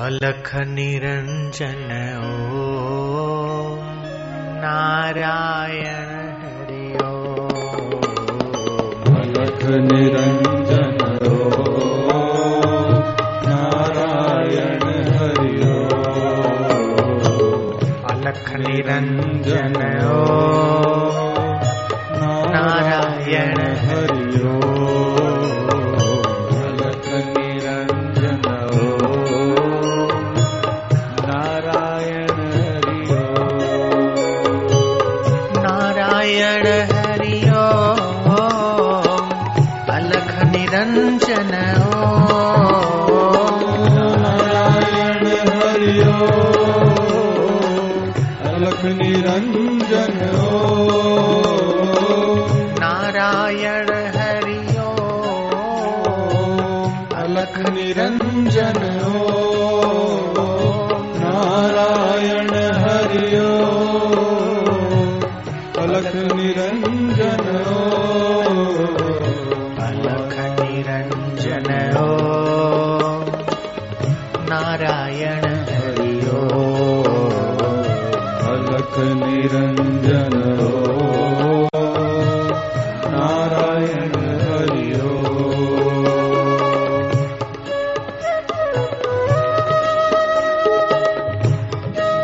अलख निरंजन ओ नारायण हरि ओ। अलख निरंजन ओ नारायण हरि अलख निरंजन ओ। नारायण नारायण हरि अलख निरंजन नारायण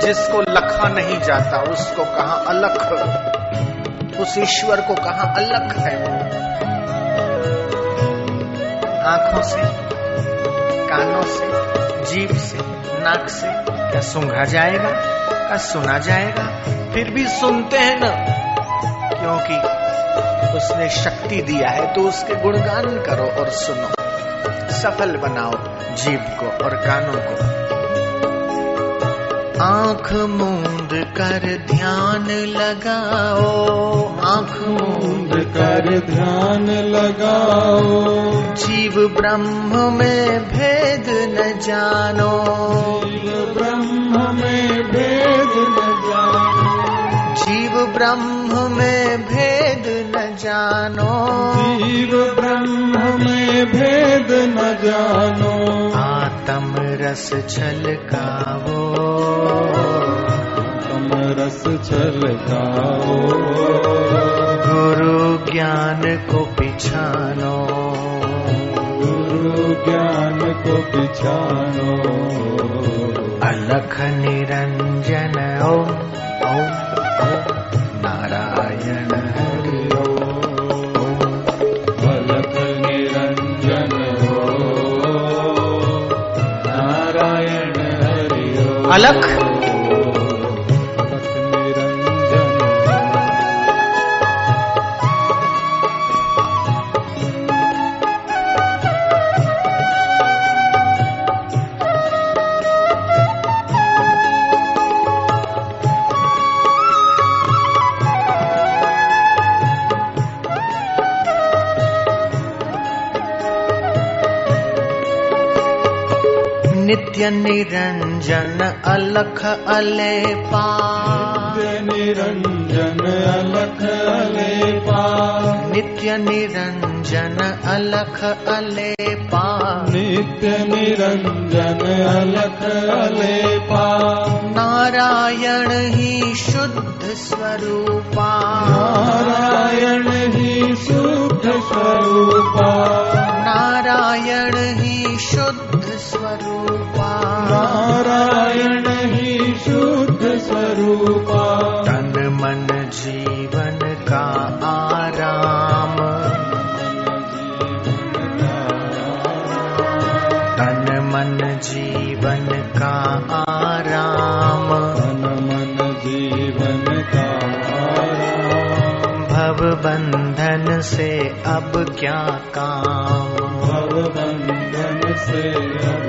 जिसको लखा नहीं जाता, उसको कहा अलख? उस ईश्वर को कहा अलख है वो? आँखों से, कानों से, जीभ से, नाक से, क्या सूंघा जाएगा, क्या सुना जाएगा? फिर भी सुनते हैं ना, क्योंकि उसने शक्ति दिया है तो उसके गुणगान करो और सुनो। सफल बनाओ जीभ को और कानों को। आँख मूंद कर ध्यान लगाओ। आँख मूंद कर ध्यान लगाओ। जीव ब्रह्म में भेद न जानो। जीव ब्रह्म में भेद न जानो। जीव ब्रह्म में भेद न जानो। जीव ब्रह्म में भेद न जानो। आत्म रस छलकावो तम रस छलकाओ। गुरु ज्ञान को पिछानो। गुरु ज्ञान को पिछानो। अलख निरंजन। ओम ओम नारायण। हरि नित्य निरंजन अलख अलेपा। नित्य निरंजन अलख अलेपा। नित्य निरंजन अलख अलेपा। नित्य निरंजन अलख अलेपा। नारायण ही शुद्ध स्वरूपा। नारायण ही शुद्ध स्वरूपा। नारायण ही शुद्ध स्वरूपा। नारायण ही शुद्ध स्वरूपा। तन मन जीवन का आराम। तन मन जीवन का आराम। तन मन जीवन का आराम। भव बंधन से अब क्या काम? से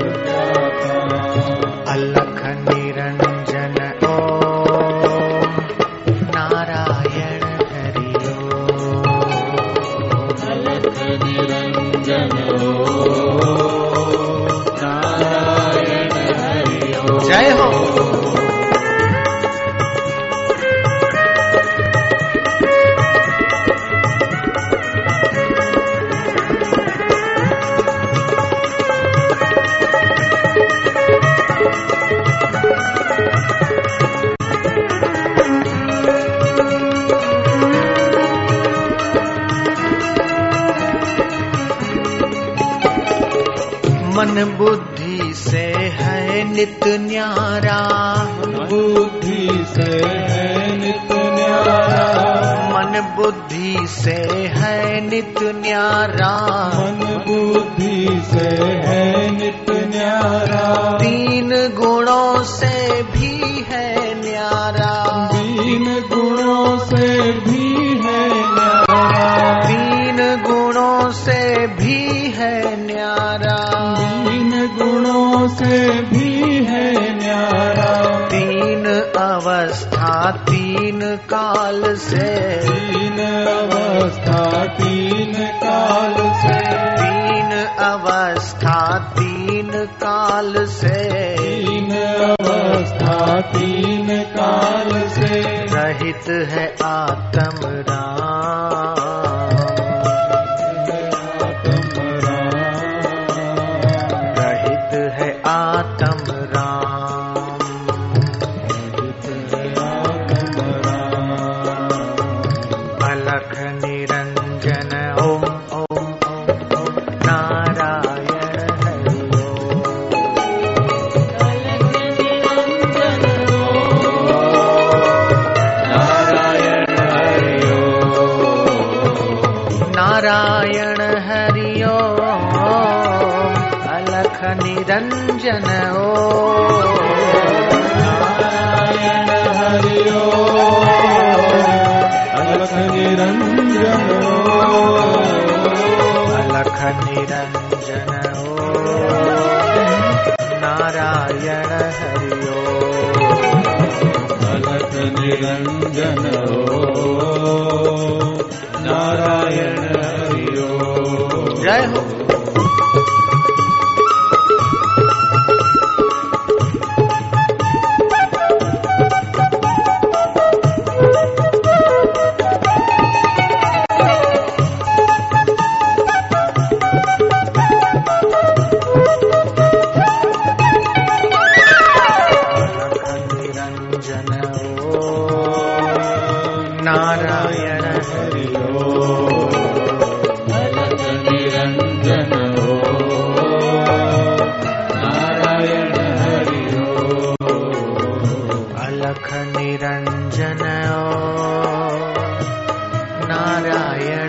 मन बुद्धि से है नित न्यारा। बुद्धि से है नित न्यारा। मन बुद्धि से है नित न्यारा। मन बुद्धि से है नित न्यारा। तीन गुणों से तीन काल से। तीन अवस्था तीन काल से। तीन अवस्था तीन काल से। तीन अवस्था तीन काल से। रहित है आत्म राम। निरंजन ओम नारायण हरि अलख निरंजन अलख निरंजन ओम नारायण हरि ओम अलख निरंजन नारायण हरि जय हो निरञ्जनयो नारायण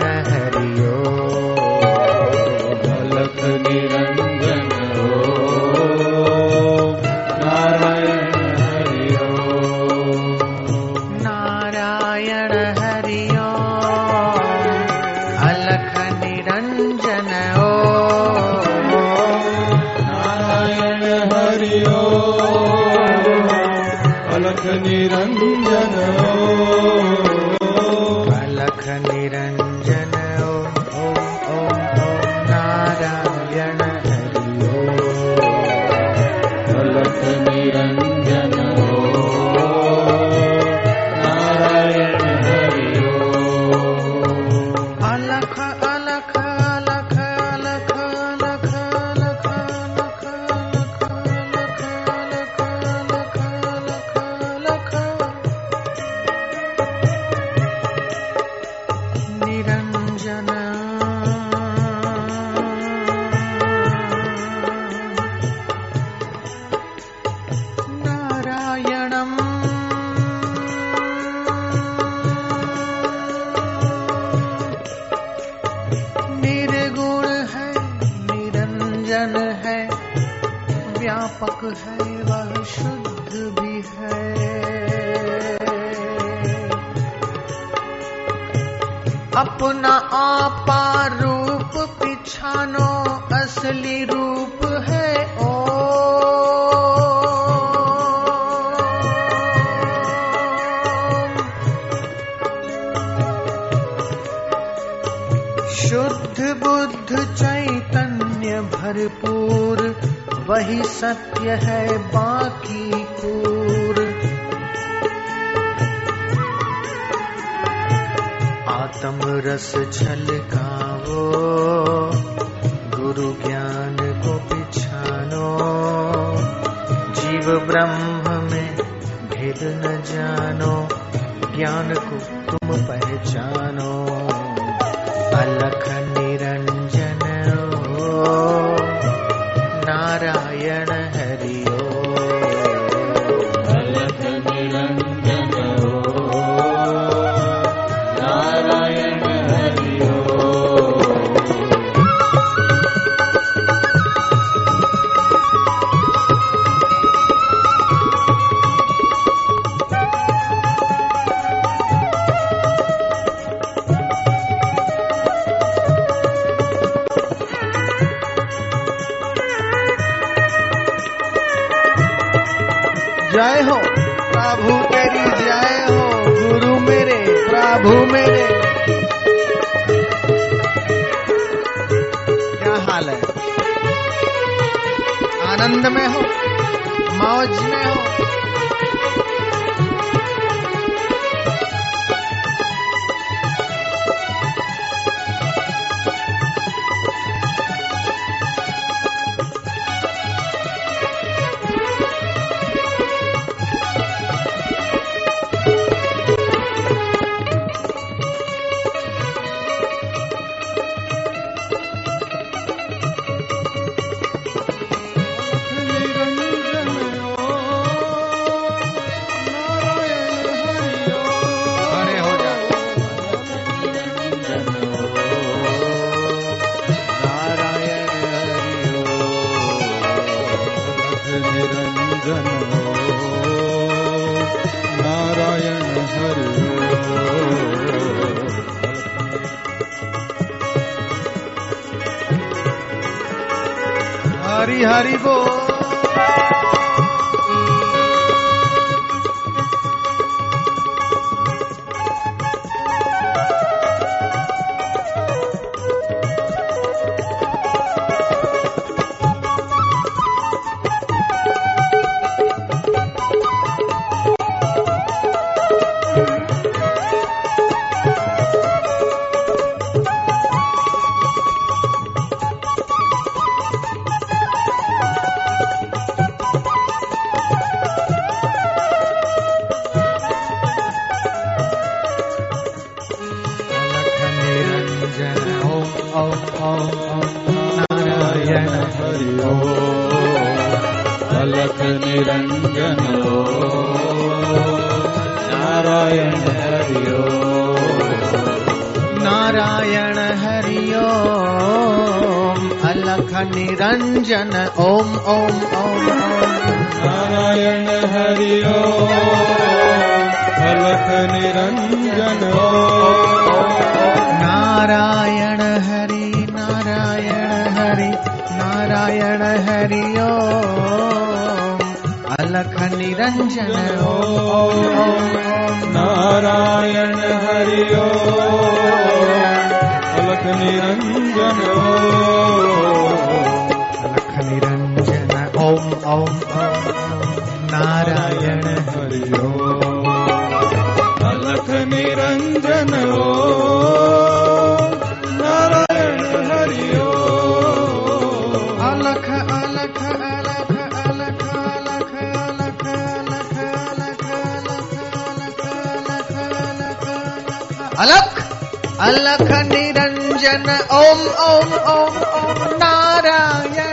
निरञ्जन निरंजन है, व्यापक है, वह शुद्ध भी है। अपना आपा रूप पिछानो असली रूप है। शुद्ध बुद्ध चैतन्य भरपूर, वही सत्य है बाकी कूर आत्म रस छलकावो, गुरु ज्ञान को पिछानो। जीव ब्रह्म में भेद न जानो, ज्ञान को जय हो। प्रभु तेरी जय हो। गुरु मेरे, प्रभु मेरे। क्या हाल है? आनंद में हो, मौज में हो। हरि हरि बोल। नारायण हरि ओम अलख निरंजन ओम ओम ओम ओम। नारायण हरि ओ अलख निरंजन नारायण हरि नारायण हरि नारायण हरि ओम अलख निरंजन ओम ओम ओम। नारायण हरि ओ अलख निरंजन अलख निरंजन ओम ओम ओम ओम नारायण हरि ओ अलख निरंजन ओ नारायण हरि ओ अलख अलख अलख अलख अलख अलख अलख अलख अलख अलख अलख अलख अलख निरंजन ओम ओम ओम ओम नारायण।